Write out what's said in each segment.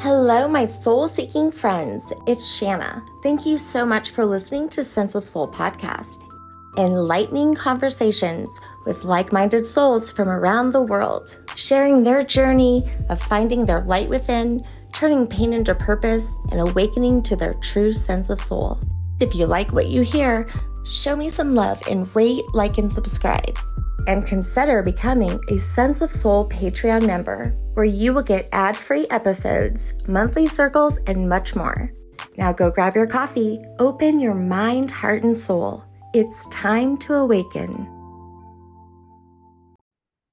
Hello, my soul seeking friends. It's Shanna. Thank you so much for listening to Sense of Soul podcast. Enlightening conversations with like minded souls from around the world, sharing their journey of finding their light within, turning pain into purpose, and awakening to their true sense of soul. If you like what you hear, show me some love and rate, like, and subscribe and consider becoming a Sense of Soul Patreon member, where you will get ad free episodes, monthly circles, and much more. Now go grab your coffee, open your mind, heart, and soul. It's time to awaken.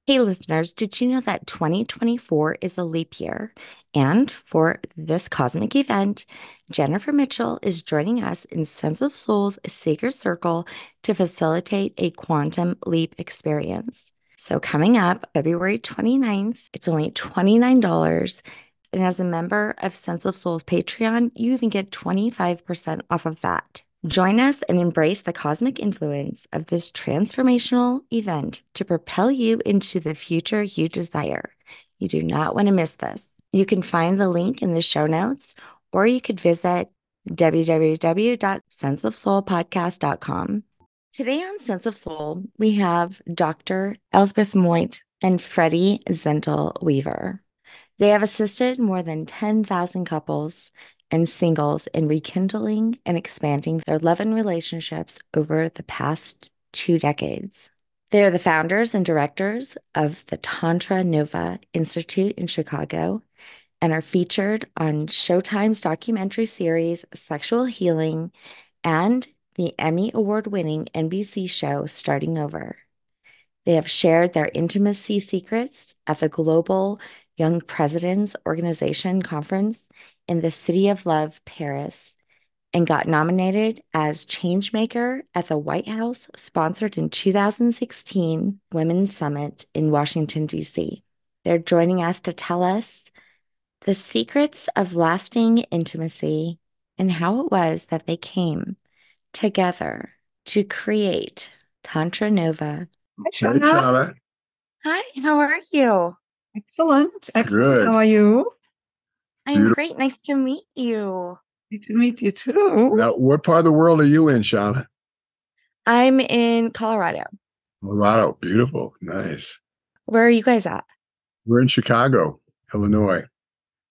Hey, listeners, did you know that 2024 is a leap year? And for this cosmic event, Jennifer Mitchell is joining us in Sense of Soul's Sacred Circle to facilitate a quantum leap experience. So, coming up February 29th, it's only $29. And as a member of Sense of Soul's Patreon, you even get 25% off of that. Join us and embrace the cosmic influence of this transformational event to propel you into the future you desire. You do not want to miss this. You can find the link in the show notes, or you could visit www.senseofsoulpodcast.com. Today on Sense of Soul, we have Dr. Elsbeth Meuth and Freddy Zental Weaver. They have assisted more than 10,000 couples and singles in rekindling and expanding their love and relationships over the past two decades. They are the founders and directors of the TantraNova Institute in Chicago and are featured on Showtime's documentary series Sexual Healing and the Emmy Award winning NBC show Starting Over. They have shared their intimacy secrets at the Global Young Presidents Organization Conference in the City of Love, Paris, and got nominated as Changemaker at the White House sponsored in 2016 Women's Summit in Washington, D.C. They're joining us to tell us the secrets of lasting intimacy and how it was that they came together to create TantraNova. Hi, Shauna. Hi, how are you? Excellent. Excellent. Good. How are you? I'm Beautiful. great. Nice to meet you. Nice to meet you too. Now, what part of the world are you in, Shauna? I'm in Colorado. Colorado. Beautiful. Nice. Where are you guys at? We're in Chicago, Illinois.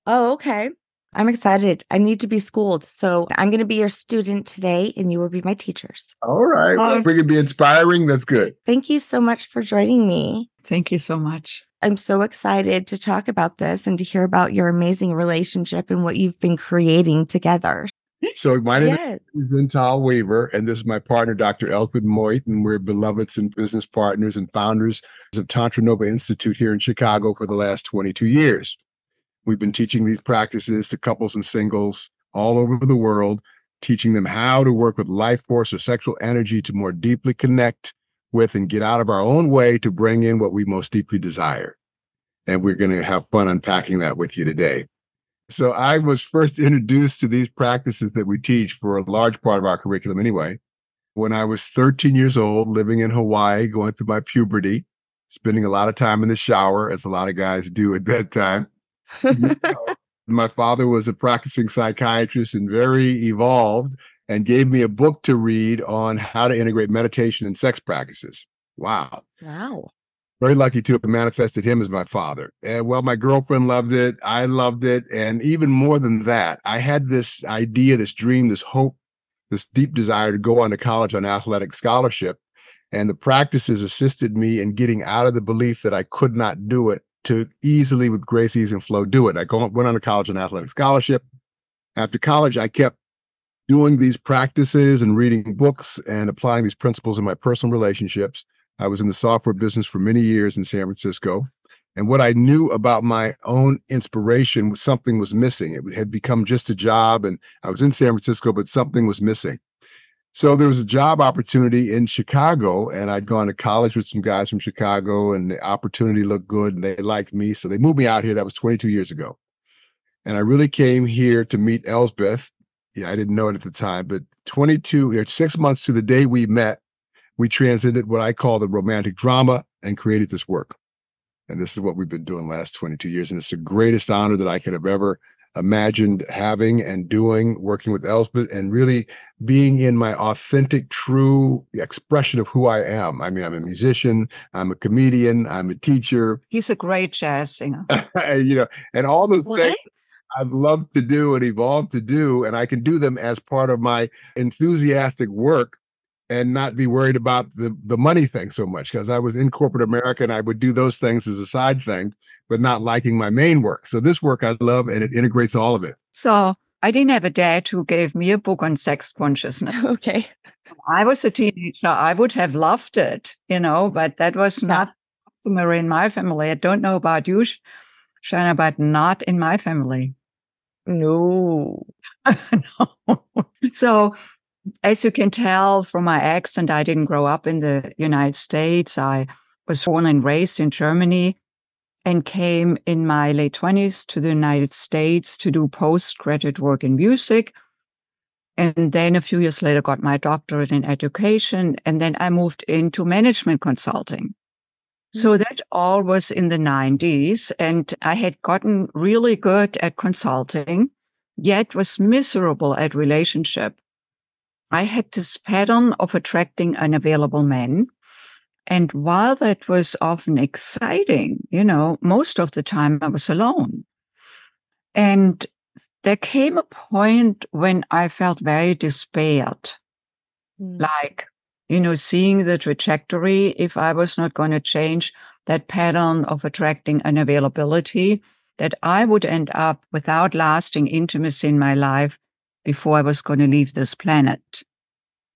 Oh, okay. I'm excited. I need to be schooled. So I'm going to be your student today and you will be my teachers. All right. Well, Um, if we can be inspiring, that's good. Thank you so much for joining me. Thank you so much. I'm so excited to talk about this and to hear about your amazing relationship and what you've been creating together. So, my name Yes. is Zental Weaver, and this is my partner, Dr. Elsbeth Meuth, and we're beloveds and business partners and founders of TantraNova Institute here in Chicago for the last 22 years. We've been teaching these practices to couples and singles all over the world, teaching them how to work with life force or sexual energy to more deeply connect with and get out of our own way to bring in what we most deeply desire. And we're going to have fun unpacking that with you today. So I was first introduced to these practices that we teach for a large part of our curriculum anyway. When I was 13 years old, living in Hawaii, going through my puberty, spending a lot of time in the shower, as a lot of guys do at that time. my father was a practicing psychiatrist and very evolved and gave me a book to read on how to integrate meditation and sex practices. Wow wow. very lucky to have manifested him as my father. And well, my girlfriend loved it. I loved it. And even more than that, I had this idea, this dream, this hope, this deep desire to go on to college on athletic scholarship. And the practices assisted me in getting out of the belief that I could not do it to easily, with grace, ease, and flow, do it. I went on to college on athletic scholarship. After college, I kept doing these practices and reading books and applying these principles in my personal relationships. I was in the software business for many years in San Francisco. And what I knew about my own inspiration was something was missing. It had become just a job, and I was in San Francisco, but something was missing. So there was a job opportunity in Chicago, and I'd gone to college with some guys from Chicago, and the opportunity looked good, and they liked me. So they moved me out here. That was 22 years ago. And I really came here to meet Elsbeth. Yeah, I didn't know it at the time, but 22, or six months to the day we met, we transcended what I call the romantic drama and created this work. And this is what we've been doing last 22 years. And it's the greatest honor that I could have ever imagined having and doing, working with Elsbeth, and really being in my authentic, true expression of who I am. I mean, I'm a musician, I'm a comedian, I'm a teacher. He's a great jazz singer. you know, and all those things I've loved to do and evolved to do, and I can do them as part of my enthusiastic work and not be worried about the the money thing so much because I was in corporate America and I would do those things as a side thing, but not liking my main work. So this work I love and it integrates all of it. So I didn't have a dad who gave me a book on sex consciousness. Okay. I was a teenager. I would have loved it, you know, but that was not customary in my family. I don't know about you, Shana, but not in my family. No. no. So as you can tell from my accent, I didn't grow up in the United States. I was born and raised in Germany and came in my late 20s to the United States to do postgraduate work in music. And then a few years later, got my doctorate in education. And then I moved into management consulting. So mm. that all was in the 90s. And I had gotten really good at consulting, yet was miserable at relationship. I had this pattern of attracting unavailable men. And while that was often exciting, you know, most of the time I was alone. And there came a point when I felt very despaired. Mm. Like, you know, seeing the trajectory, if I was not going to change that pattern of attracting unavailability, that I would end up without lasting intimacy in my life before I was going to leave this planet.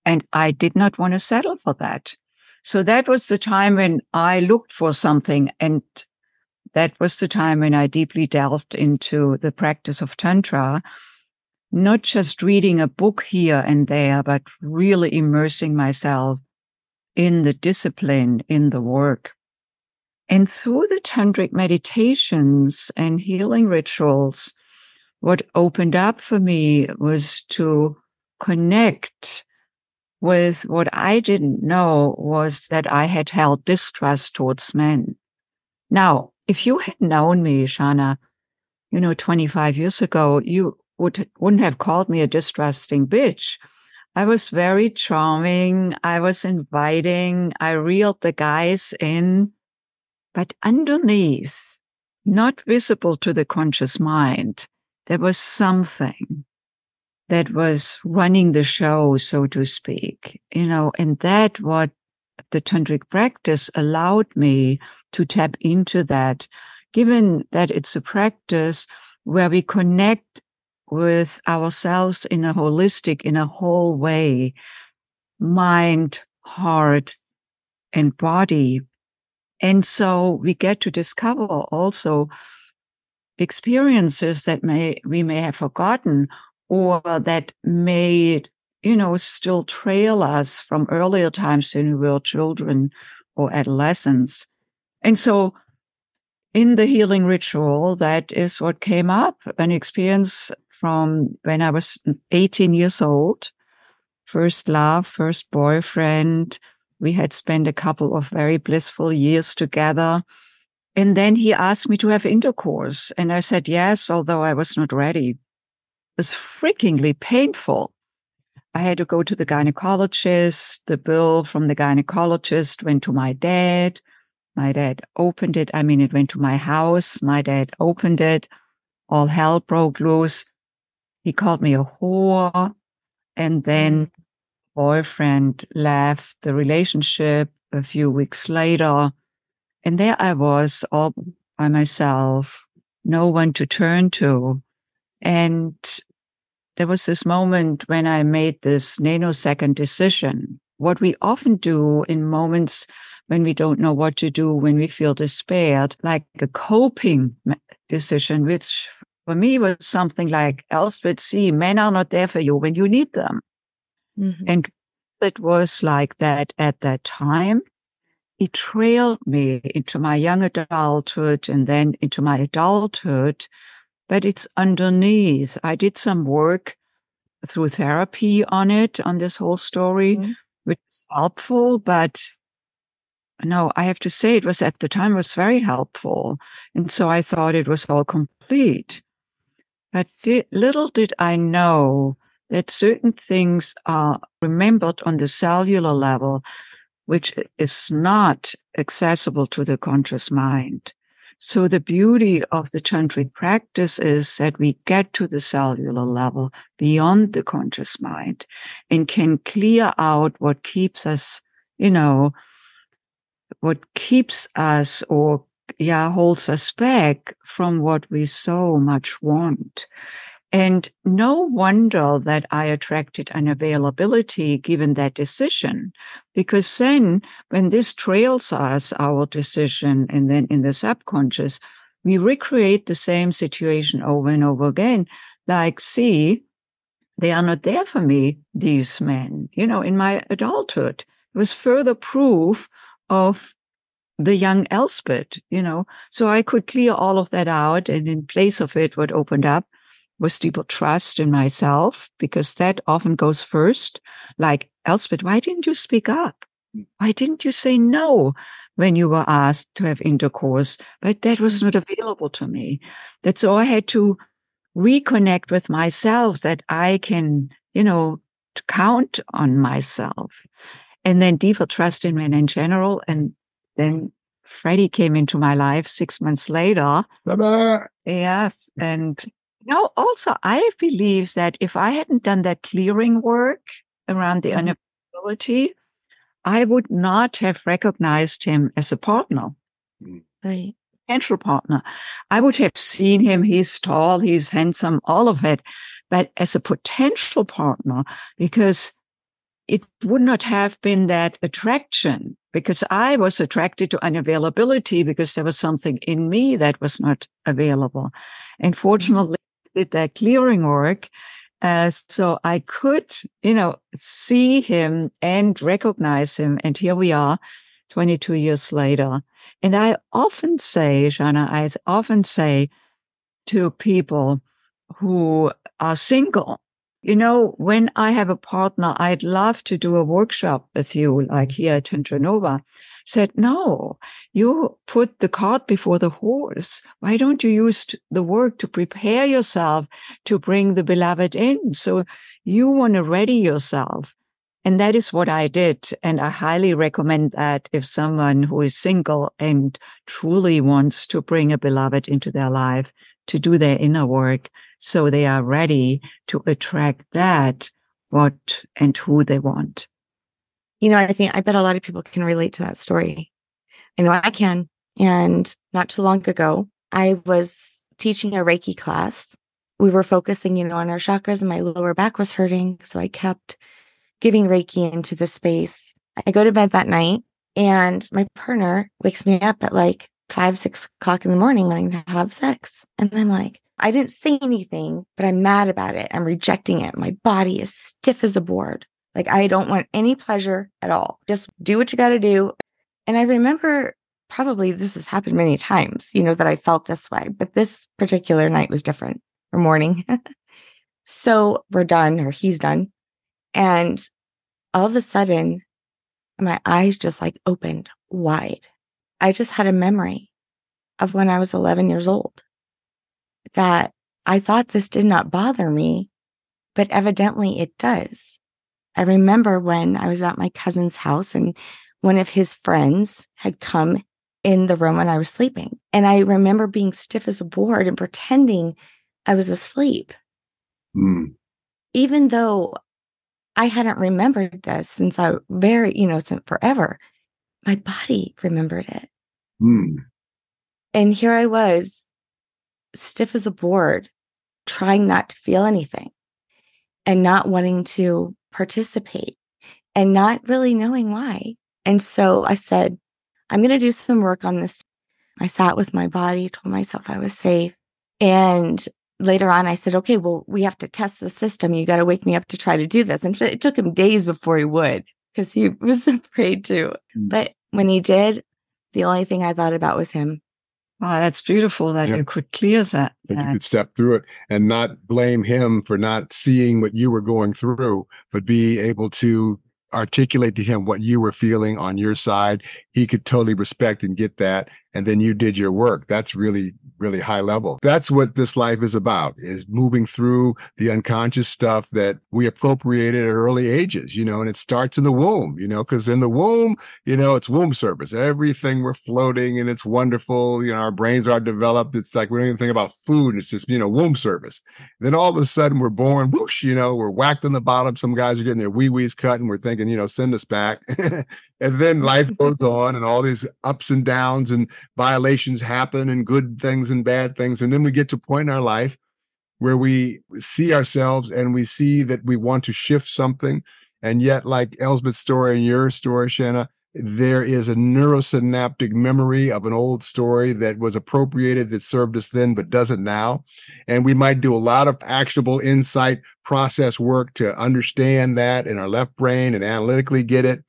And I did not want to settle for that. So that was the time when I looked for something. And that was the time when I deeply delved into the practice of Tantra, not just reading a book here and there, but really immersing myself in the discipline, in the work. And through the tantric meditations and healing rituals, what opened up for me was to connect with what I didn't know was that I had held distrust towards men. Now, if you had known me, Shana, you know, 25 years ago, you would, wouldn't have called me a distrusting bitch. I was very charming. I was inviting. I reeled the guys in. But underneath, not visible to the conscious mind, there was something that was running the show, so to speak, you know, and that what the tantric practice allowed me to tap into that, given that it's a practice where we connect with ourselves in a holistic, in a whole way, mind, heart, and body. And so we get to discover also experiences that may, we may have forgotten or that may, you know, still trail us from earlier times when we were children or adolescents. And so in the healing ritual, that is what came up an experience from when I was 18 years old. First love, first boyfriend. We had spent a couple of very blissful years together. And then he asked me to have intercourse. And I said yes, although I was not ready It was freakingly painful. I had to go to the gynecologist. The bill from the gynecologist went to my dad. My dad opened it. I mean, it went to my house. My dad opened it. All hell broke loose. He called me a whore. And then mm-hmm. boyfriend left the relationship a few weeks later. And there I was all by myself, no one to turn to. And there was this moment when I made this nanosecond decision. What we often do in moments when we don't know what to do, when we feel despaired, like a coping decision, which for me was something like Elsbeth see, men are not there for you when you need them. Mm-hmm. And it was like that at that time. It trailed me into my young adulthood and then into my adulthood but it's underneath. I did some work through therapy on it, on this whole story, mm-hmm. which is helpful, but no, I have to say it was at the time was very helpful. And so I thought it was all complete. But little did I know that certain things are remembered on the cellular level, which is not accessible to the conscious mind. So the beauty of the tantric practice is that we get to the cellular level beyond the conscious mind and can clear out what keeps us, you know, what keeps us or yeah, holds us back from what we so much want. And no wonder that I attracted unavailability given that decision, because then when this trails us, our decision, and then in the subconscious, we recreate the same situation over and over again. Like, see, they are not there for me, these men. You know, in my adulthood, it was further proof of the young Elsbeth, you know. So I could clear all of that out. And in place of it, what opened up was deeper trust in myself, because that often goes first. Like, Elsbeth, why didn't you speak up? Hmm. Why didn't you say no when you were asked to have intercourse? But that was hmm. not available to me. That's so I had to reconnect with myself that I can, you know, count on myself. And then deeper trust in men in general. And then Freddy came into my life six months later. Bye-bye. Yes. And no, also I believe that if I hadn't done that clearing work around the mm-hmm. unavailability, I would not have recognized him as a partner. Mm. Right. Potential partner. I would have seen him, he's tall, he's handsome, all of it. But as a potential partner, because it would not have been that attraction because I was attracted to unavailability because there was something in me that was not available. And mm-hmm. fortunately, I did that clearing work. Uh, so I could, you know, see him and recognize him. And here we are 22 years later. And I often say, Shana, I often say to people who are single, you know, when I have a partner, I'd love to do a workshop with you, like here at TantraNova. Said, no, you put the cart before the horse. Why don't you use the work to prepare yourself to bring the beloved in? So you want to ready yourself. And that is what I did. And I highly recommend that if someone who is single and truly wants to bring a beloved into their life to do their inner work, so they are ready to attract that what and who they want you know i think i bet a lot of people can relate to that story i know i can and not too long ago i was teaching a reiki class we were focusing you know on our chakras and my lower back was hurting so i kept giving reiki into the space i go to bed that night and my partner wakes me up at like five six o'clock in the morning wanting to have sex and i'm like I didn't say anything, but I'm mad about it. I'm rejecting it. My body is stiff as a board. Like I don't want any pleasure at all. Just do what you got to do. And I remember probably this has happened many times, you know, that I felt this way, but this particular night was different or morning. so we're done or he's done. And all of a sudden, my eyes just like opened wide. I just had a memory of when I was 11 years old that I thought this did not bother me, but evidently it does. I remember when I was at my cousin's house and one of his friends had come in the room when I was sleeping. And I remember being stiff as a board and pretending I was asleep. Mm. Even though I hadn't remembered this since I very, you know, since forever, my body remembered it. Mm. And here I was stiff as a board, trying not to feel anything and not wanting to participate and not really knowing why. And so I said, I'm going to do some work on this. I sat with my body, told myself I was safe. And later on, I said, okay, well, we have to test the system. You got to wake me up to try to do this. And it took him days before he would because he was afraid to. Mm. But when he did, the only thing I thought about was him. Wow, that's beautiful that you could clear that. That you could step through it and not blame him for not seeing what you were going through, but be able to articulate to him what you were feeling on your side. He could totally respect and get that and then you did your work. That's really, really high level. That's what this life is about is moving through the unconscious stuff that we appropriated at early ages, you know, and it starts in the womb, you know, because in the womb, you know, it's womb service. Everything we're floating and it's wonderful. You know, our brains are developed. It's like we don't even think about food. It's just, you know, womb service. Then all of a sudden we're born, whoosh, you know, we're whacked on the bottom. Some guys are getting their wee wees cut and we're thinking, you know, send us back. and then life goes on and all these ups and downs and violations happen and good things and bad things. And then we get to a point in our life where we see ourselves and we see that we want to shift something. And yet, like Elsbeth's story and your story, Shanna, there is a neurosynaptic memory of an old story that was appropriated that served us then but doesn't now and we might do a lot of actionable insight process work to understand that in our left brain and analytically get it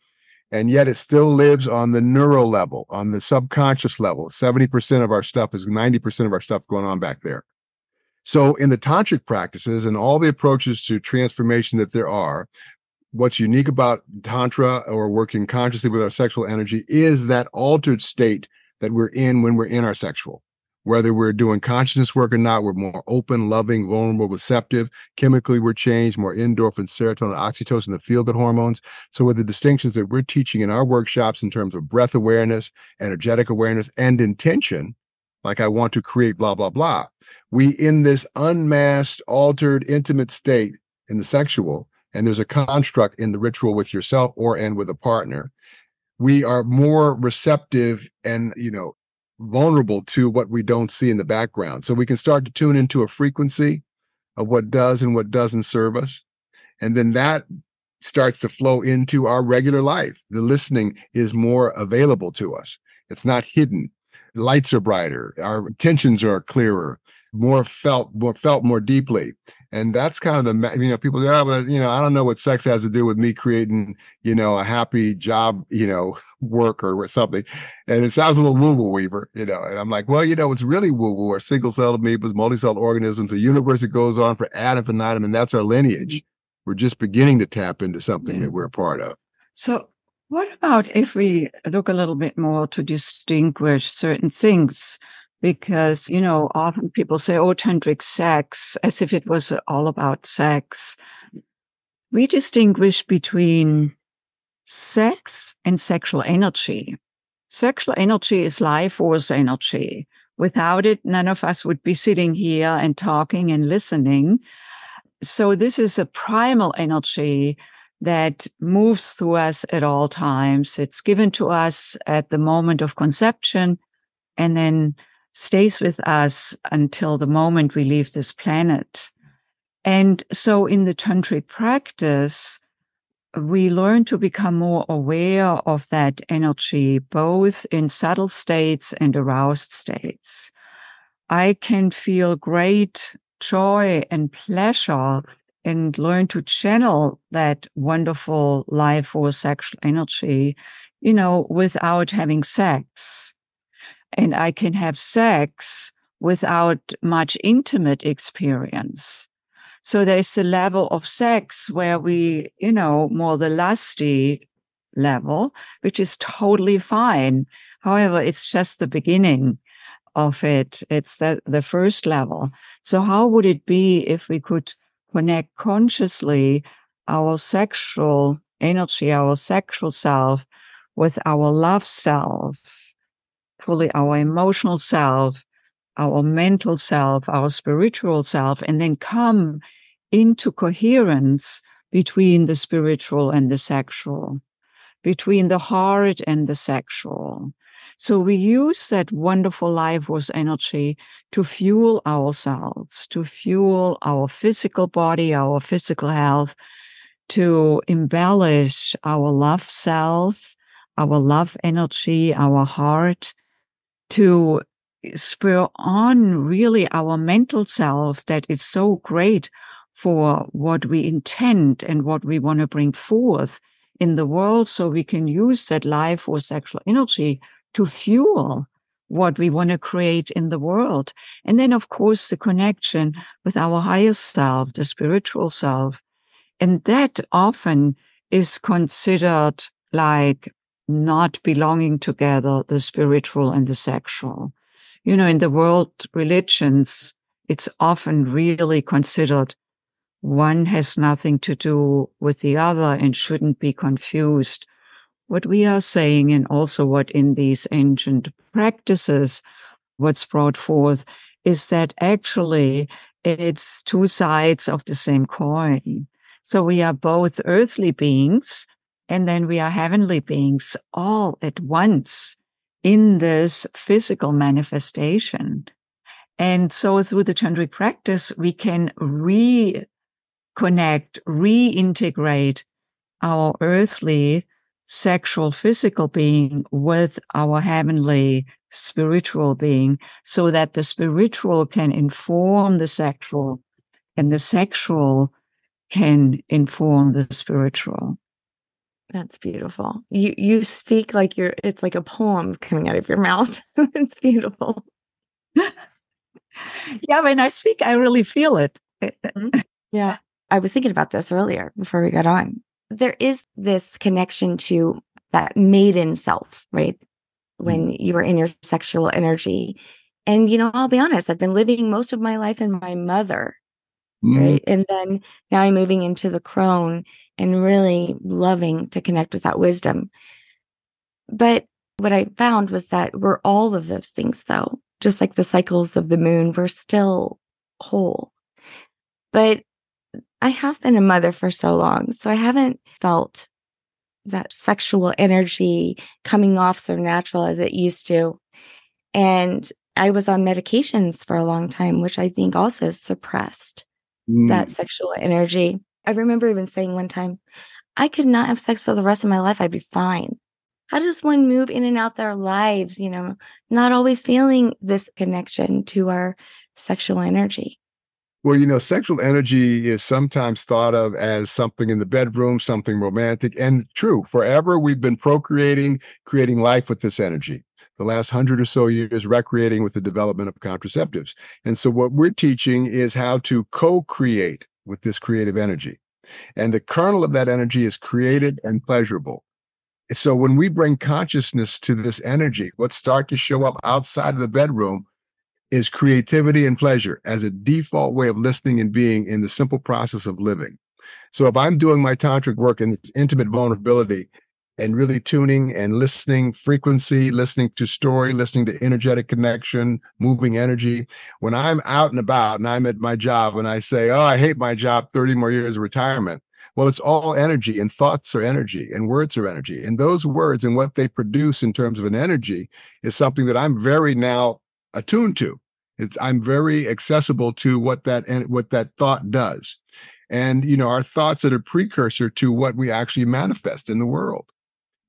and yet it still lives on the neural level, on the subconscious level. 70% of our stuff is 90% of our stuff going on back there. So in the tantric practices and all the approaches to transformation that there are, what's unique about tantra or working consciously with our sexual energy is that altered state that we're in when we're in our sexual whether we're doing consciousness work or not, we're more open, loving, vulnerable, receptive. Chemically, we're changed, more endorphin, serotonin, oxytocin, the feel good hormones. So, with the distinctions that we're teaching in our workshops in terms of breath awareness, energetic awareness, and intention, like I want to create blah, blah, blah, we in this unmasked, altered, intimate state in the sexual, and there's a construct in the ritual with yourself or and with a partner we are more receptive and you know vulnerable to what we don't see in the background. So we can start to tune into a frequency of what does and what doesn't serve us. And then that starts to flow into our regular life. The listening is more available to us. It's not hidden. Lights are brighter. Our intentions are clearer, more felt, more felt more deeply. And that's kind of the, you know, people, yeah, but, you know, I don't know what sex has to do with me creating, you know, a happy job, you know, work or something. And it sounds a little woo woo, Weaver, you know. And I'm like, well, you know, it's really woo woo or single celled amoebas, multi-celled organisms, a universe that goes on for ad infinitum. And that's our lineage. Mm-hmm. We're just beginning to tap into something that we're a part of. So, what about if we look a little bit more to distinguish certain things because you know often people say oh tantric sex as if it was all about sex. We distinguish between sex and sexual energy. Sexual energy is life force energy. Without it none of us would be sitting here and talking and listening. So this is a primal energy that moves through us at all times. It's given to us at the moment of conception and then stays with us until the moment we leave this planet. And so in the tantric practice, we learn to become more aware of that energy, both in subtle states and aroused states. I can feel great joy and pleasure and learn to channel that wonderful life or sexual energy, you know, without having sex and I can have sex without much intimate experience. So there's a level of sex where we, you know, more the lusty level, which is totally fine. However, it's just the beginning of it. It's the, the first level. So how would it be if we could connect consciously our sexual energy, our sexual self with our love self? Fully our emotional self, our mental self, our spiritual self, and then come into coherence between the spiritual and the sexual, between the heart and the sexual. So we use that wonderful life force energy to fuel ourselves, to fuel our physical body, our physical health, to embellish our love self, our love energy, our heart, to spur on really our mental self that is so great for what we intend and what we want to bring forth in the world so we can use that life or sexual energy to fuel what we want to create in the world. And then, of course, the connection with our higher self, the spiritual self. And that often is considered like not belonging together, the spiritual and the sexual. You know, in the world religions, it's often really considered one has nothing to do with the other and shouldn't be confused. What we are saying, and also what in these ancient practices, what's brought forth, is that actually it's two sides of the same coin. So we are both earthly beings and then we are heavenly beings all at once in this physical manifestation. And so through the tantric practice, we can reconnect, reintegrate our earthly sexual physical being with our heavenly spiritual being so that the spiritual can inform the sexual and the sexual can inform the spiritual. That's beautiful. You you speak like you're it's like a poem coming out of your mouth. it's beautiful. yeah, when I speak, I really feel it. Mm-hmm. yeah. I was thinking about this earlier before we got on. There is this connection to that maiden self, right? When mm-hmm. you were in your sexual energy. And, you know, I'll be honest, I've been living most of my life in my mother Mm-hmm. Right. And then now I'm moving into the crone and really loving to connect with that wisdom. But what I found was that we're all of those things, though, just like the cycles of the moon, we're still whole. But I have been a mother for so long, so I haven't felt that sexual energy coming off so natural as it used to. And I was on medications for a long time, which I think also suppressed mm. that sexual energy. I remember even saying one time, I could not have sex for the rest of my life. I'd be fine. How does one move in and out their lives, you know, not always feeling this connection to our sexual energy? Well, you know, sexual energy is sometimes thought of as something in the bedroom, something romantic, and true. Forever, we've been procreating, creating life with this energy the last hundred or so years recreating with the development of contraceptives. And so what we're teaching is how to co-create with this creative energy. And the kernel of that energy is created and pleasurable. So when we bring consciousness to this energy, what start to show up outside of the bedroom is creativity and pleasure as a default way of listening and being in the simple process of living. So if I'm doing my tantric work in its intimate vulnerability, and really tuning and listening frequency, listening to story, listening to energetic connection, moving energy. When I'm out and about and I'm at my job and I say, Oh, I hate my job, 30 more years of retirement. Well, it's all energy and thoughts are energy and words are energy. And those words and what they produce in terms of an energy is something that I'm very now attuned to. It's, I'm very accessible to what that and what that thought does. And, you know, our thoughts are a precursor to what we actually manifest in the world.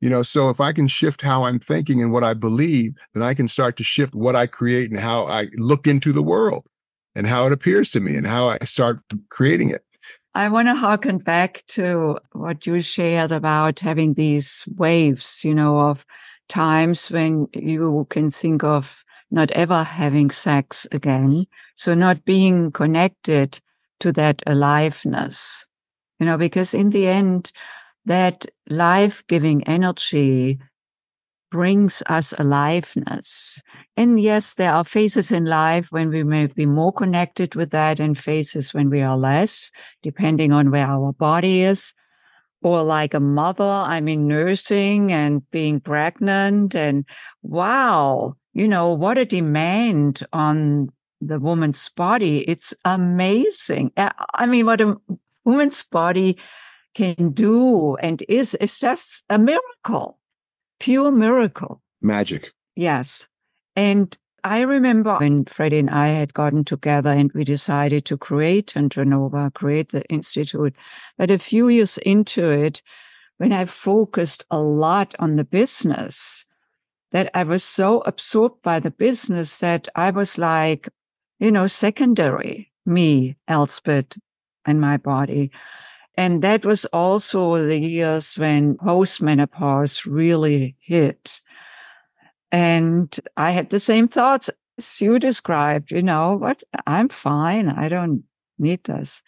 You know, so if I can shift how I'm thinking and what I believe, then I can start to shift what I create and how I look into the world and how it appears to me and how I start creating it. I want to harken back to what you shared about having these waves, you know, of times when you can think of not ever having sex again. So not being connected to that aliveness, you know, because in the end, that life giving energy brings us aliveness. And yes, there are phases in life when we may be more connected with that and phases when we are less, depending on where our body is. Or like a mother, I mean, nursing and being pregnant and wow, you know, what a demand on the woman's body. It's amazing. I mean, what a woman's body can do and is it's just a miracle pure miracle magic yes and i remember when freddy and i had gotten together and we decided to create TantraNova, create the institute but a few years into it when i focused a lot on the business that i was so absorbed by the business that i was like you know secondary me elsbeth and my body and that was also the years when postmenopause really hit. And I had the same thoughts as you described, you know, what I'm fine. I don't need this.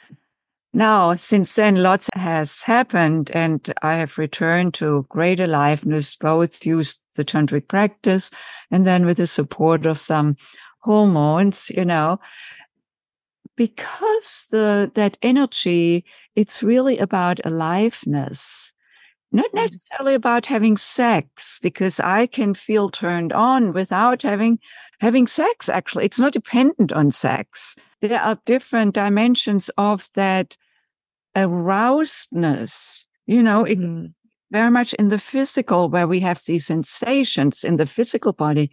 Now, since then, lots has happened, and I have returned to greater aliveness, both used the tantric practice and then with the support of some hormones, you know, because the that energy, it's really about aliveness not mm. necessarily about having sex because i can feel turned on without having having sex actually. It's not dependent on sex there are different dimensions of that arousedness you know it, mm. very much in the physical where we have these sensations in the physical body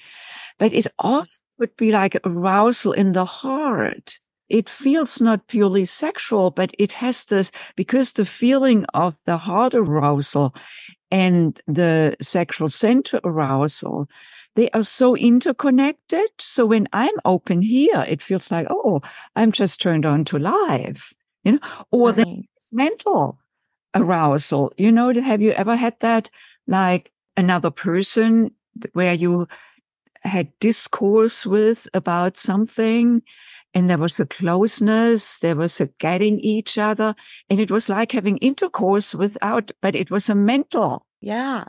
but it also would be like arousal in the heart it feels not purely sexual, but it has this because the feeling of the heart arousal and the sexual center arousal, they are so interconnected. So when I'm open here, it feels like, oh, I'm just turned on to life, you know, or right. the mental arousal. You know, have you ever had that like another person where you had discourse with about something and there was a closeness, there was a getting each other, and it was like having intercourse without, but it was a mental. Yeah.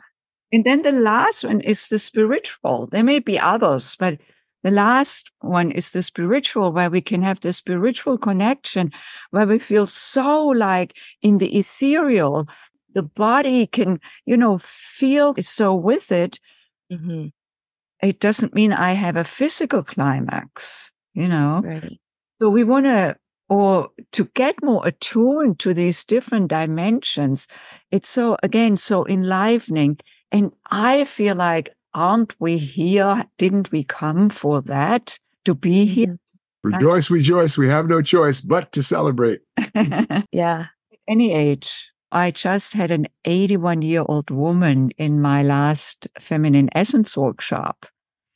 And then the last one is the spiritual. There may be others, but the last one is the spiritual, where we can have the spiritual connection, where we feel so like in the ethereal, the body can, you know, feel so with it. Mm-hmm. It doesn't mean I have a physical climax you know? Right. So we want to, or to get more attuned to these different dimensions. It's so, again, so enlivening. And I feel like, aren't we here? Didn't we come for that? To be here? Mm-hmm. Rejoice, rejoice. We have no choice but to celebrate. yeah. Any age. I just had an 81 year old woman in my last feminine essence workshop.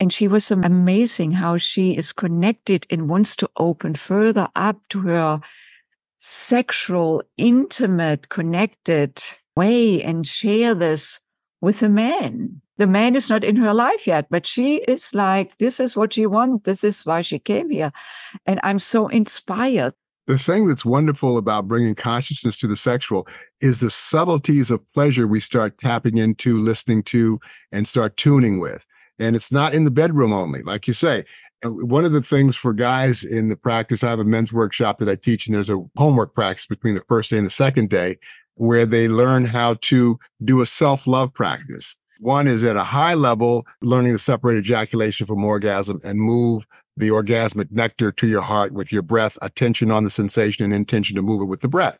And she was amazing how she is connected and wants to open further up to her sexual, intimate, connected way and share this with a man. The man is not in her life yet, but she is like, this is what she wants. This is why she came here. And I'm so inspired. The thing that's wonderful about bringing consciousness to the sexual is the subtleties of pleasure we start tapping into, listening to, and start tuning with and it's not in the bedroom only, like you say. One of the things for guys in the practice, I have a men's workshop that I teach, and there's a homework practice between the first day and the second day where they learn how to do a self love practice. One is at a high level, learning to separate ejaculation from orgasm and move the orgasmic nectar to your heart with your breath, attention on the sensation and intention to move it with the breath.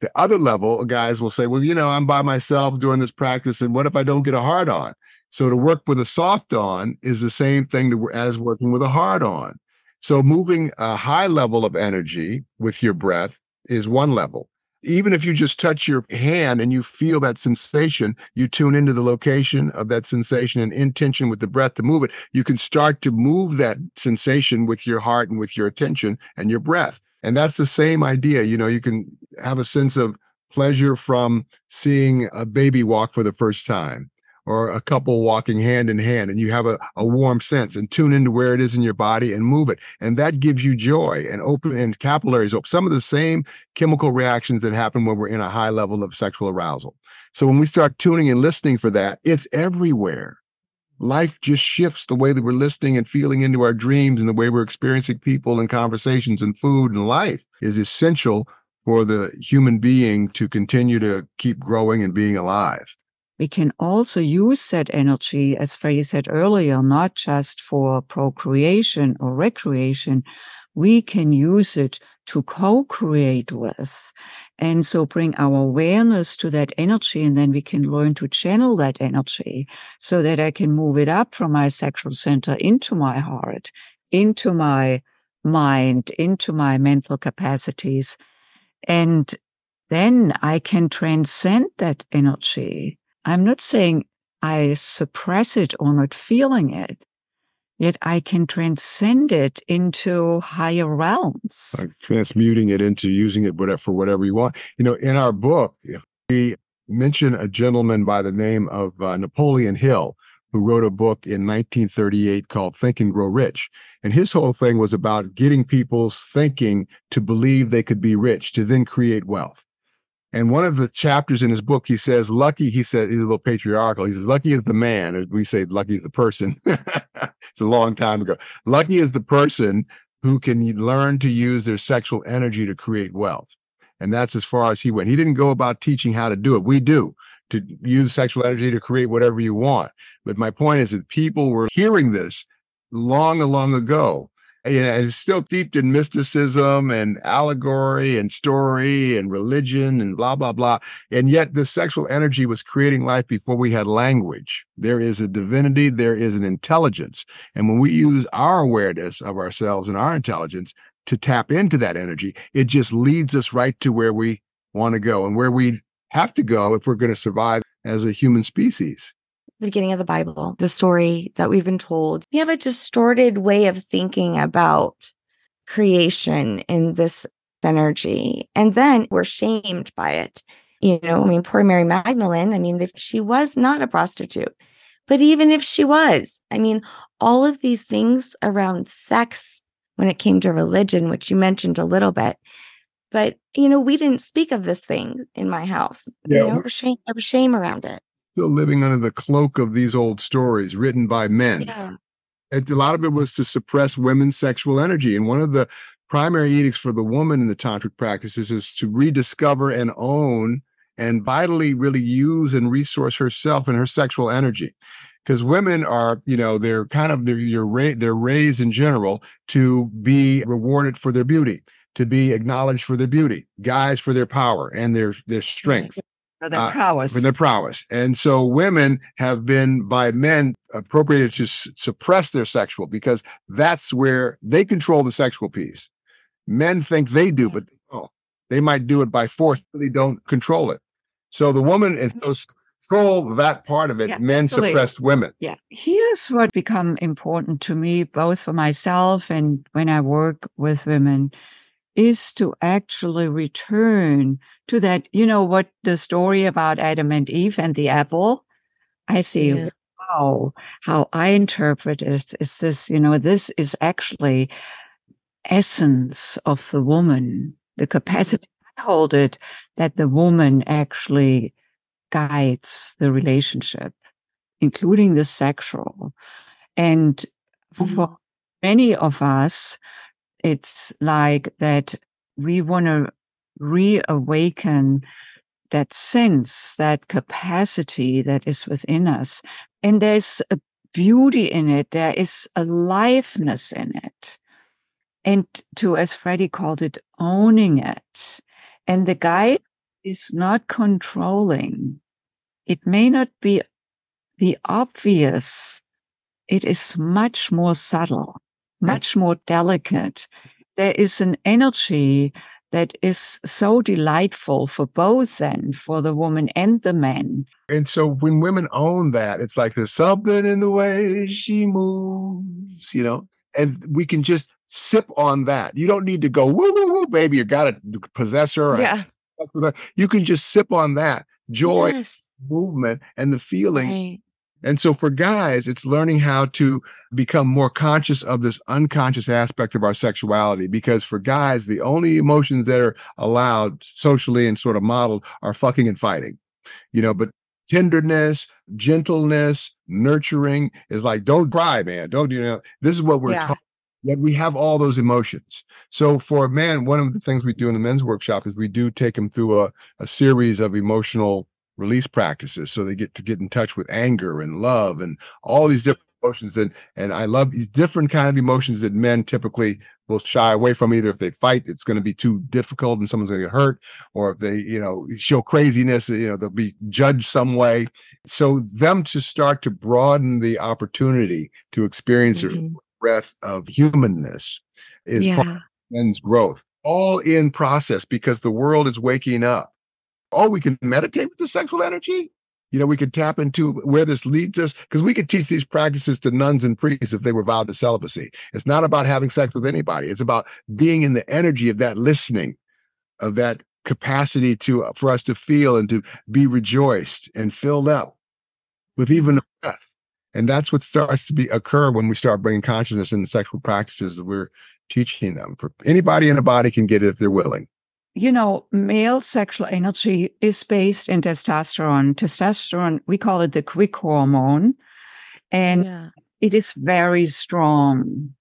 The other level, guys will say, well, you know, I'm by myself doing this practice, and what if I don't get a hard on? So to work with a soft on is the same thing to, as working with a hard on. So moving a high level of energy with your breath is one level. Even if you just touch your hand and you feel that sensation, you tune into the location of that sensation and intention with the breath to move it. You can start to move that sensation with your heart and with your attention and your breath. And that's the same idea. You know, you can have a sense of pleasure from seeing a baby walk for the first time or a couple walking hand in hand and you have a, a warm sense and tune into where it is in your body and move it. And that gives you joy and open and capillaries open. Some of the same chemical reactions that happen when we're in a high level of sexual arousal. So when we start tuning and listening for that, it's everywhere. Life just shifts the way that we're listening and feeling into our dreams and the way we're experiencing people and conversations and food and life is essential for the human being to continue to keep growing and being alive we can also use that energy, as Freddy said earlier, not just for procreation or recreation. We can use it to co-create with. And so bring our awareness to that energy and then we can learn to channel that energy so that I can move it up from my sexual center into my heart, into my mind, into my mental capacities. And then I can transcend that energy I'm not saying I suppress it or not feeling it, yet I can transcend it into higher realms. Like transmuting it into using it for whatever you want. You know, in our book, we mention a gentleman by the name of uh, Napoleon Hill, who wrote a book in 1938 called Think and Grow Rich. And his whole thing was about getting people's thinking to believe they could be rich, to then create wealth. And one of the chapters in his book, he says, lucky, he said, he's a little patriarchal. He says, lucky is the man. We say lucky is the person. it's a long time ago. Lucky is the person who can learn to use their sexual energy to create wealth. And that's as far as he went. He didn't go about teaching how to do it. We do to use sexual energy to create whatever you want. But my point is that people were hearing this long, long ago you know, it's still steeped in mysticism and allegory and story and religion and blah, blah, blah. And yet the sexual energy was creating life before we had language. There is a divinity, there is an intelligence. And when we use our awareness of ourselves and our intelligence to tap into that energy, it just leads us right to where we want to go and where we have to go if we're going to survive as a human species the beginning of the Bible, the story that we've been told. We have a distorted way of thinking about creation in this energy. And then we're shamed by it. You know, I mean, poor Mary Magdalene, I mean, if she was not a prostitute, but even if she was, I mean, all of these things around sex when it came to religion, which you mentioned a little bit. But, you know, we didn't speak of this thing in my house. Yeah. You know, shame, there was shame around it still living under the cloak of these old stories written by men. Yeah. And a lot of it was to suppress women's sexual energy. And one of the primary edicts for the woman in the tantric practices is to rediscover and own and vitally really use and resource herself and her sexual energy because women are you know they're kind of they're ra- they're raised in general to be rewarded for their beauty to be acknowledged for their beauty guys for their power and their their strength for their uh, prowess. For their prowess. And so women have been by men appropriated to s- suppress their sexual because that's where they control the sexual piece. Men think they do, but oh, they might do it by force, but they don't control it. So the woman is those control that part of it. Yeah, men absolutely. suppressed women. Yeah. Here's what become important to me, both for myself and when I work with women is to actually return to that, you know, what the story about Adam and Eve and the apple. I see, yeah. wow, how I interpret it is this, you know, this is actually essence of the woman, the capacity. I hold it that the woman actually guides the relationship, including the sexual. And for mm-hmm. many of us, it's like that we want to reawaken that sense, that capacity that is within us. And there's a beauty in it. There is aliveness in it. And to, as Freddy called it, owning it. And the guide is not controlling. It may not be the obvious. It is much more subtle much more delicate. There is an energy that is so delightful for both then for the woman and the man and so when women own that it's like there's something in the way she moves you know and we can just sip on that you don't need to go woo woo woo baby you gotta possess her yeah you can just sip on that joy yes. movement and the feeling right. And so for guys, it's learning how to become more conscious of this unconscious aspect of our sexuality. Because for guys, the only emotions that are allowed socially and sort of modeled are fucking and fighting, you know, but tenderness, gentleness, nurturing is like, don't cry, man. Don't, you know, this is what we're yeah. taught. Yet we have all those emotions. So for a man, one of the things we do in the men's workshop is we do take him through a, a series of emotional release practices so they get to get in touch with anger and love and all these different emotions and and I love these different kind of emotions that men typically will shy away from either if they fight it's going to be too difficult and someone's going to get hurt or if they you know show craziness you know they'll be judged some way so them to start to broaden the opportunity to experience mm-hmm. breath of humanness is yeah. part of men's growth all in process because the world is waking up oh, we can meditate with the sexual energy. You know, we could tap into where this leads us because we could teach these practices to nuns and priests if they were vowed to celibacy. It's not about having sex with anybody. It's about being in the energy of that listening, of that capacity to uh, for us to feel and to be rejoiced and filled up with even a breath. And that's what starts to be occur when we start bringing consciousness in the sexual practices that we're teaching them. Anybody in a body can get it if they're willing. You know, male sexual energy is based in testosterone. Testosterone, we call it the quick hormone, and yeah. it is very strong.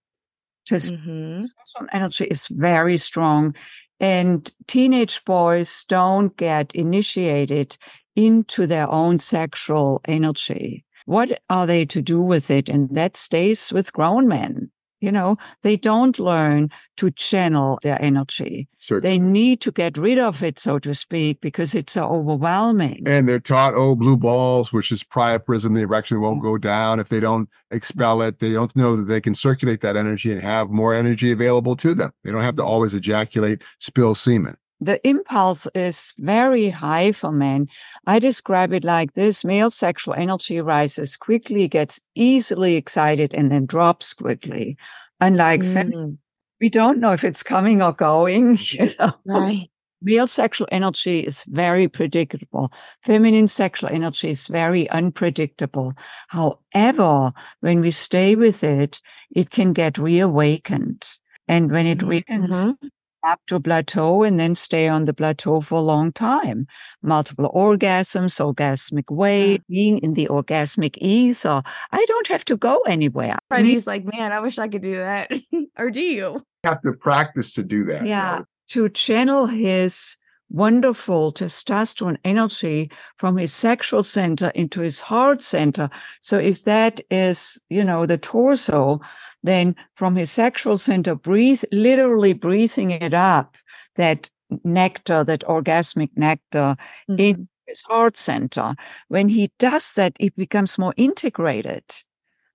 Mm-hmm. Testosterone energy is very strong. And teenage boys don't get initiated into their own sexual energy. What are they to do with it? And that stays with grown men. You know, they don't learn to channel their energy. Certainly. They need to get rid of it, so to speak, because it's so overwhelming. And they're taught, oh, blue balls, which is priapism, the erection won't mm. go down if they don't expel it. They don't know that they can circulate that energy and have more energy available to them. They don't have to always ejaculate, spill semen the impulse is very high for men. I describe it like this male sexual energy rises quickly, gets easily excited, and then drops quickly. Unlike mm. fem- we don't know if it's coming or going. You know? Right. Male sexual energy is very predictable. Feminine sexual energy is very unpredictable. However, when we stay with it, it can get reawakened. And when it reawakens, mm-hmm up to a plateau and then stay on the plateau for a long time. Multiple orgasms, orgasmic wave, being in the orgasmic ether. I don't have to go anywhere. And he's like, man, I wish I could do that. or do you? you? Have to practice to do that. Yeah. Right? To channel his wonderful testosterone energy from his sexual center into his heart center. So if that is, you know, the torso, then from his sexual center, breathe, literally breathing it up, that nectar, that orgasmic nectar mm-hmm. in his heart center. When he does that, it becomes more integrated.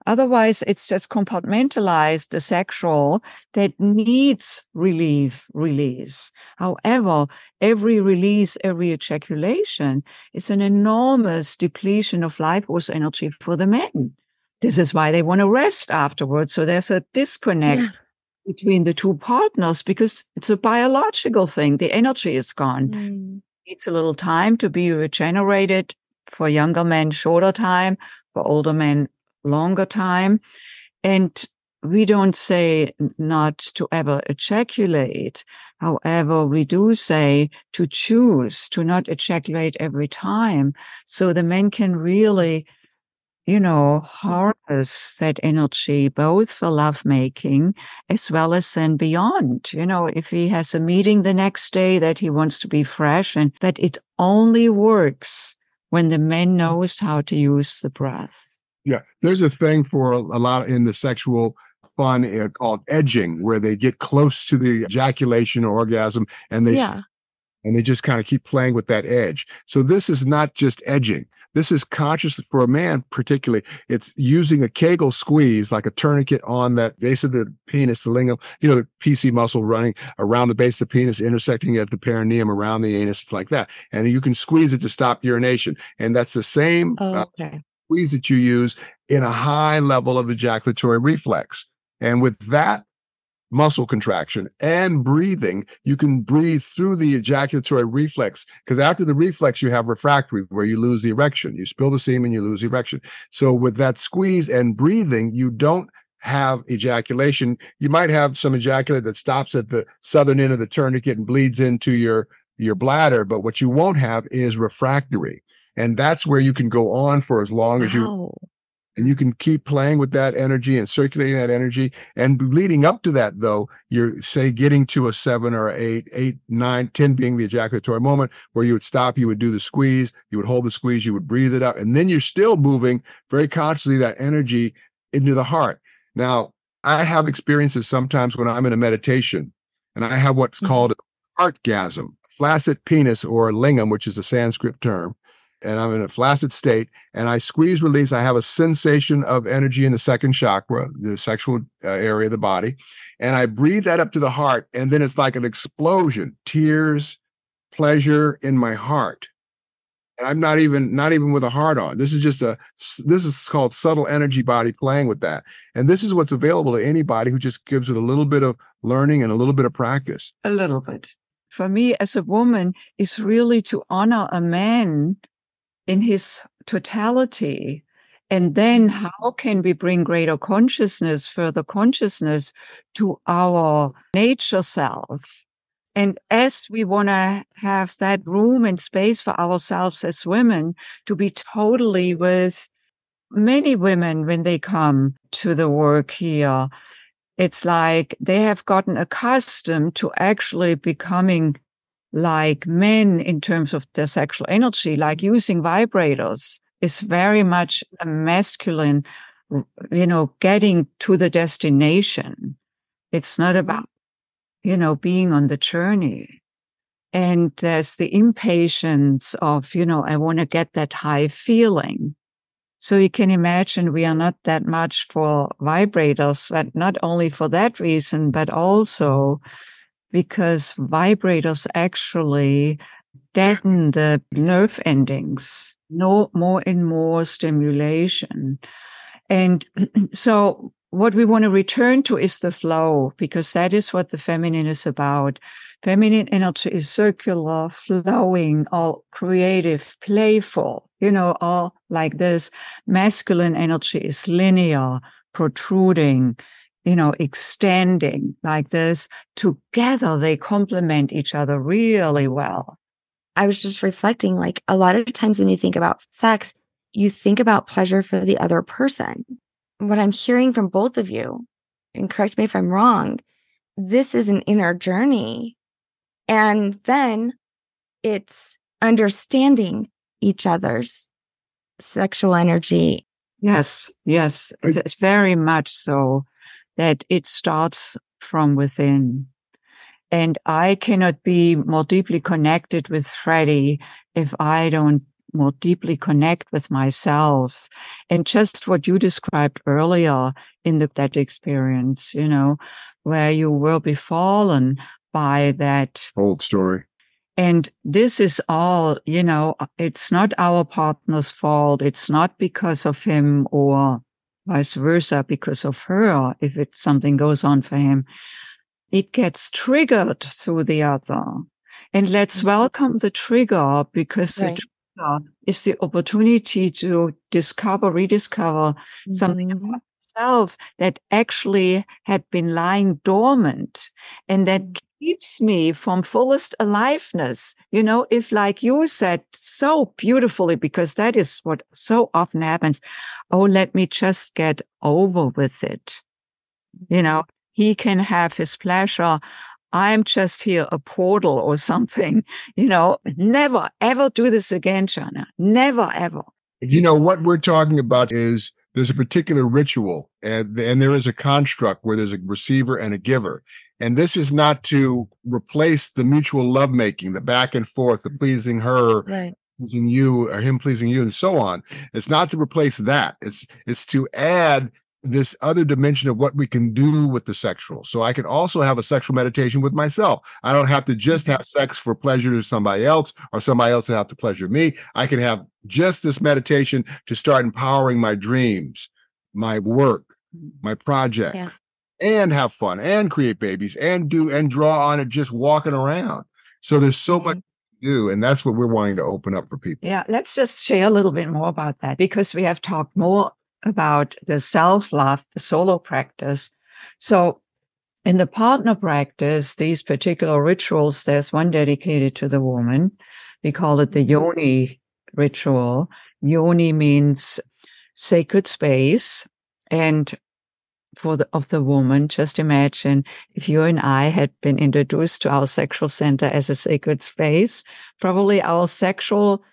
Otherwise, it's just compartmentalized the sexual that needs relief, release. However, every release, every ejaculation is an enormous depletion of life force energy for the men. This is why they want to rest afterwards. So there's a disconnect yeah. between the two partners because it's a biological thing. The energy is gone. Mm. It's a little time to be regenerated. For younger men, shorter time. For older men, longer time. And we don't say not to ever ejaculate. However, we do say to choose to not ejaculate every time. So the men can really you know, harness that energy both for lovemaking as well as then beyond. You know, if he has a meeting the next day that he wants to be fresh and that it only works when the man knows how to use the breath. Yeah. There's a thing for a lot in the sexual fun uh, called edging where they get close to the ejaculation or orgasm and they yeah and they just kind of keep playing with that edge. So this is not just edging. This is conscious for a man, particularly. It's using a Kegel squeeze, like a tourniquet on that base of the penis, the lingam, you know, the PC muscle running around the base of the penis, intersecting at the perineum around the anus, like that. And you can squeeze it to stop urination. And that's the same oh, okay. uh, squeeze that you use in a high level of ejaculatory reflex. And with that muscle contraction and breathing, you can breathe through the ejaculatory reflex because after the reflex, you have refractory where you lose the erection. You spill the semen, you lose erection. So with that squeeze and breathing, you don't have ejaculation. You might have some ejaculate that stops at the southern end of the tourniquet and bleeds into your, your bladder. But what you won't have is refractory. And that's where you can go on for as long as you and you can keep playing with that energy and circulating that energy. And leading up to that, though, you're say getting to a seven or eight, eight, nine, ten being the ejaculatory moment where you would stop, you would do the squeeze, you would hold the squeeze, you would breathe it out, and then you're still moving very consciously that energy into the heart. Now, I have experiences sometimes when I'm in a meditation and I have what's mm-hmm. called heartgasm, flaccid penis or lingam, which is a Sanskrit term and I'm in a flaccid state and I squeeze release, I have a sensation of energy in the second chakra, the sexual uh, area of the body. And I breathe that up to the heart. And then it's like an explosion, tears, pleasure in my heart. And I'm not even, not even with a heart on. This is just a, this is called subtle energy body playing with that. And this is what's available to anybody who just gives it a little bit of learning and a little bit of practice. A little bit. For me as a woman is really to honor a man in his totality And then mm-hmm. how can we bring greater consciousness, further consciousness to our nature self? And as we want to have that room and space for ourselves as women to be totally with many women when they come to the work here, it's like they have gotten accustomed to actually becoming like men in terms of their sexual energy, like using vibrators is very much a masculine, you know, getting to the destination. It's not mm-hmm. about, you know, being on the journey. And there's the impatience of, you know, I want to get that high feeling. So you can imagine we are not that much for vibrators, but not only for that reason, but also because vibrators actually deaden the nerve endings, no more and more stimulation. And so what we want to return to is the flow because that is what the feminine is about. Feminine energy is circular, flowing, all creative, playful, you know, all like this. Masculine energy is linear, protruding, you know, extending like this. Together, they complement each other really well. I was just reflecting like a lot of times when you think about sex, you think about pleasure for the other person. What I'm hearing from both of you, and correct me if I'm wrong, this is an inner journey. And then it's understanding each other's sexual energy. Yes, yes, it's very much so that it starts from within. And I cannot be more deeply connected with Freddy if I don't more deeply connect with myself. And just what you described earlier in the, that experience, you know, where you will be fallen by that old story. And this is all, you know, it's not our partner's fault. It's not because of him or vice versa because of her if it's something goes on for him it gets triggered through the other. And let's mm-hmm. welcome the trigger because right. the trigger is the opportunity to discover, rediscover mm-hmm. something about self that actually had been lying dormant and that. Keeps me from fullest aliveness. You know, if like you said so beautifully, because that is what so often happens. Oh, let me just get over with it. You know, he can have his pleasure. I'm just here a portal or something, you know, never ever do this again, Jana. Never ever. You know, what we're talking about is there's a particular ritual and, and there is a construct where there's a receiver and a giver. And this is not to replace the mutual lovemaking, the back and forth, the pleasing her, right. pleasing you, or him pleasing you, and so on. It's not to replace that. It's it's to add this other dimension of what we can do with the sexual. So I can also have a sexual meditation with myself. I don't have to just mm-hmm. have sex for pleasure to somebody else or somebody else to have to pleasure me. I can have just this meditation to start empowering my dreams, my work, my project, yeah. And have fun and create babies and do and draw on it just walking around. So there's so much mm-hmm. do and that's what we're wanting to open up for people yeah let's just share a little bit more about that because we have talked more about the self love, the solo practice. So in the partner practice, these particular rituals, there's one dedicated to the woman. We call it the yoni ritual. Yoni means sacred space. And for the, of the woman, just imagine if you and I had been introduced to our sexual center as a sacred space, probably our sexual,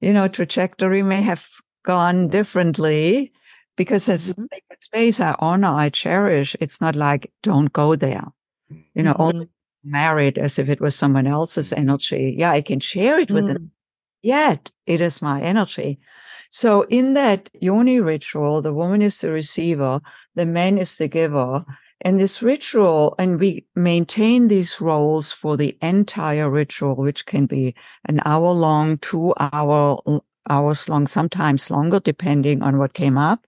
you know, trajectory may have gone differently because it's mm-hmm. sacred space I honor, I cherish. It's not like don't go there. You know, mm-hmm. only married as if it was someone else's energy. Yeah, I can share it with mm. them. Yet it is my energy. So in that yoni ritual, the woman is the receiver, the man is the giver. And this ritual, and we maintain these roles for the entire ritual, which can be an hour long, two hour hours long, sometimes longer, depending on what came up.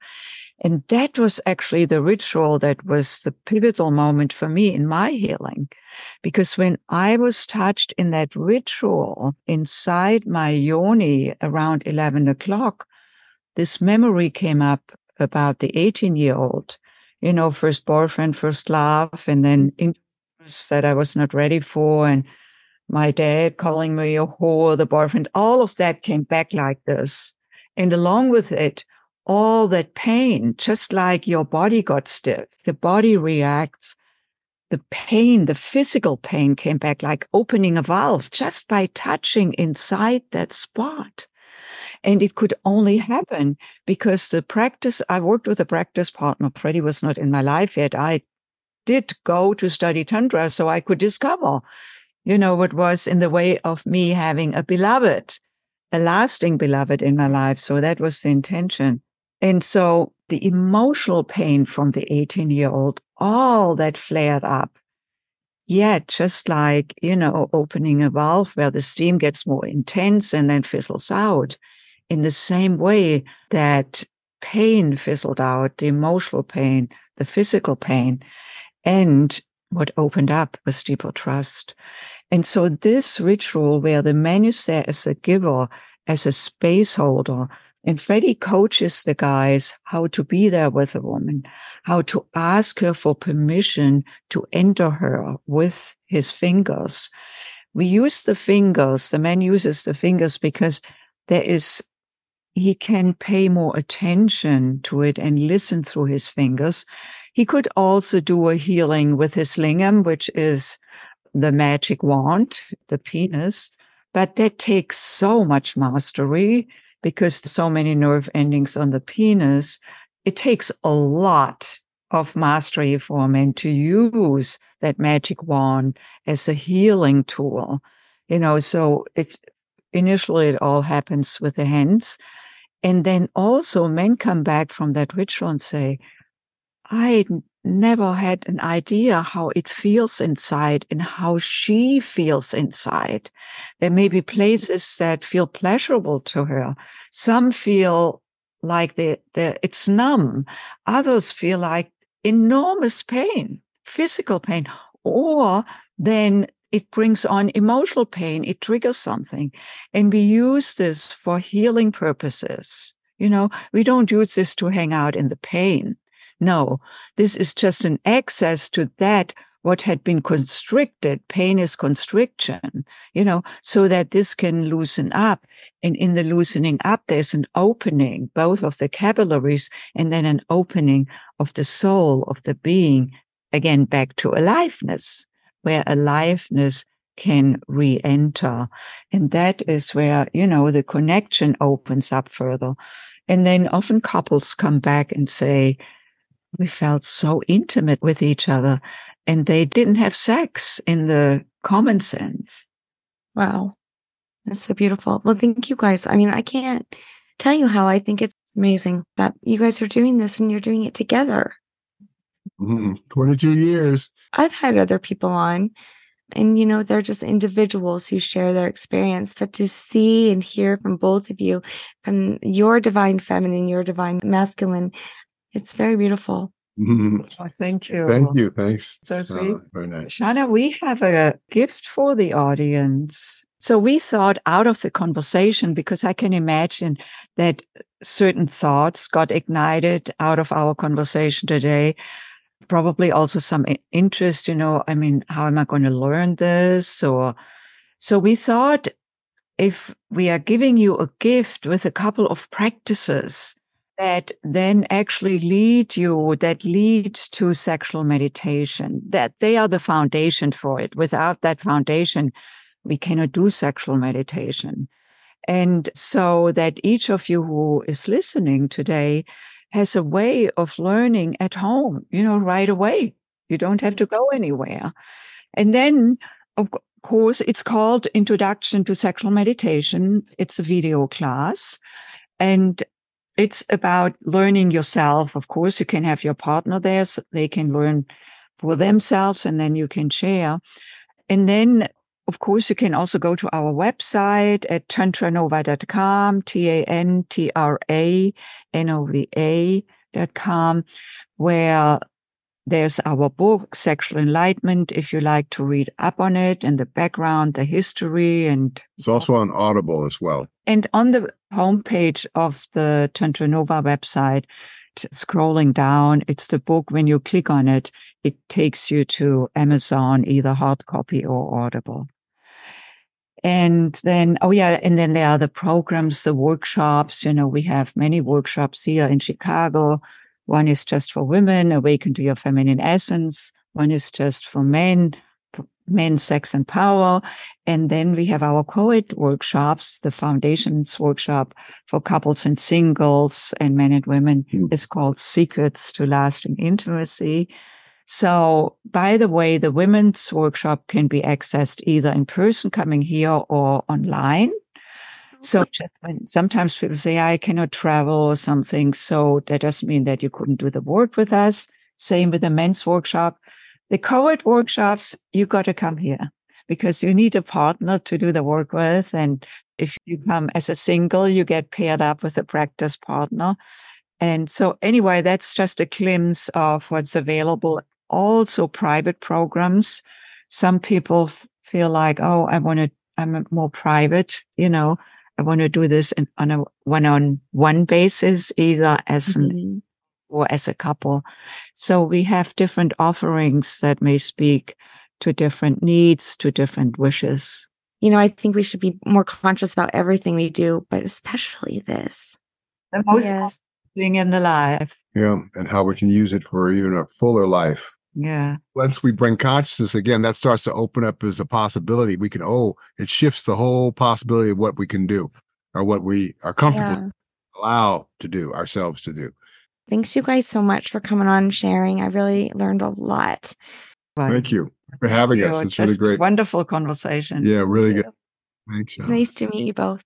And that was actually the ritual that was the pivotal moment for me in my healing. Because when I was touched in that ritual inside my yoni around 11 o'clock, this memory came up about the 18 year old, you know, first boyfriend, first love, and then that I was not ready for. And my dad calling me a whore, the boyfriend, all of that came back like this. And along with it, all that pain, just like your body got stiff, the body reacts. The pain, the physical pain came back like opening a valve just by touching inside that spot. And it could only happen because the practice, I worked with a practice partner. Freddy was not in my life yet. I did go to study Tantra so I could discover, you know, what was in the way of me having a beloved, a lasting beloved in my life. So that was the intention. And so the emotional pain from the 18 year old, all that flared up. Yet, just like, you know, opening a valve where the steam gets more intense and then fizzles out, in the same way that pain fizzled out, the emotional pain, the physical pain, and what opened up was deeper trust. And so this ritual where the man is there as a giver, as a space holder, and Freddy coaches the guys how to be there with a woman, how to ask her for permission to enter her with his fingers. We use the fingers, the man uses the fingers because there is he can pay more attention to it and listen through his fingers. He could also do a healing with his lingam, which is the magic wand, the penis, but that takes so much mastery because so many nerve endings on the penis. It takes a lot of mastery for men to use that magic wand as a healing tool. You know, so it initially it all happens with the hands and then also men come back from that ritual and say, I never had an idea how it feels inside and how she feels inside. There may be places that feel pleasurable to her. Some feel like they, they, it's numb. Others feel like enormous pain, physical pain, or then it brings on emotional pain. It triggers something. And we use this for healing purposes. You know, we don't use this to hang out in the pain. No, this is just an access to that what had been constricted. Pain is constriction, you know, so that this can loosen up. And in the loosening up, there's an opening, both of the capillaries and then an opening of the soul, of the being, again, back to aliveness where aliveness can re-enter. And that is where, you know, the connection opens up further. And then often couples come back and say, we felt so intimate with each other and they didn't have sex in the common sense. Wow. That's so beautiful. Well, thank you guys. I mean, I can't tell you how I think it's amazing that you guys are doing this and you're doing it together. Mm, 22 years. I've had other people on, and you know, they're just individuals who share their experience. But to see and hear from both of you, from your divine feminine, your divine masculine, it's very beautiful. Mm-hmm. Oh, thank you. Thank you. Thanks. So sweet. Uh, very nice. Shana, we have a gift for the audience. So we thought out of the conversation, because I can imagine that certain thoughts got ignited out of our conversation today probably also some interest, you know, I mean, how am I going to learn this? Or so we thought if we are giving you a gift with a couple of practices that then actually lead you, that leads to sexual meditation, that they are the foundation for it. Without that foundation, we cannot do sexual meditation. And so that each of you who is listening today has a way of learning at home, you know, right away. You don't have to go anywhere. And then, of course, it's called Introduction to Sexual Meditation. It's a video class and it's about learning yourself. Of course, you can have your partner there so they can learn for themselves and then you can share. And then of course, you can also go to our website at tantranova.com, T-A-N-T-R-A-N-O-V-A.com, where there's our book, Sexual Enlightenment, if you like to read up on it and the background, the history and it's also on Audible as well. And on the homepage of the TantraNova website, scrolling down, it's the book. When you click on it, it takes you to Amazon, either hard copy or Audible. And then, oh yeah, and then there are the programs, the workshops. You know, we have many workshops here in Chicago. One is just for women, awaken to your feminine essence. One is just for men, men, sex and power. And then we have our co-ed workshops, the foundations workshop for couples and singles and men and women mm. is called Secrets to Lasting Intimacy. So, by the way, the women's workshop can be accessed either in person coming here or online. So sometimes people say, I cannot travel or something. So that doesn't mean that you couldn't do the work with us. Same with the men's workshop. The co-ed workshops, you got to come here because you need a partner to do the work with. And if you come as a single, you get paired up with a practice partner. And so anyway, that's just a glimpse of what's available. Also private programs. Some people f- feel like, oh, I want to, I'm more private, you know, I want to do this in, on a one on one basis, either as mm-hmm. an or as a couple. So we have different offerings that may speak to different needs, to different wishes. You know, I think we should be more conscious about everything we do, but especially this. The most yes. thing in the life. Yeah, and how we can use it for even a fuller life. Yeah. Once we bring consciousness again, that starts to open up as a possibility. We can, oh, it shifts the whole possibility of what we can do or what we are comfortable yeah. allow to do ourselves to do. Thanks you guys so much for coming on and sharing. I really learned a lot. Thank you for having us. It's really great. Wonderful conversation. Yeah, really good. Thanks. Nice to meet you both.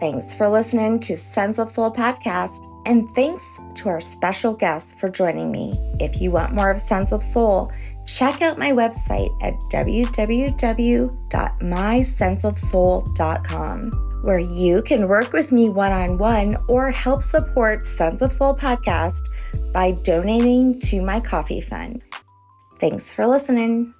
Thanks for listening to Sense of Soul podcast. And thanks to our special guests for joining me. If you want more of Sense of Soul, check out my website at www.mysenseofsoul.com where you can work with me one on one or help support Sense of Soul podcast by donating to my coffee fund. Thanks for listening.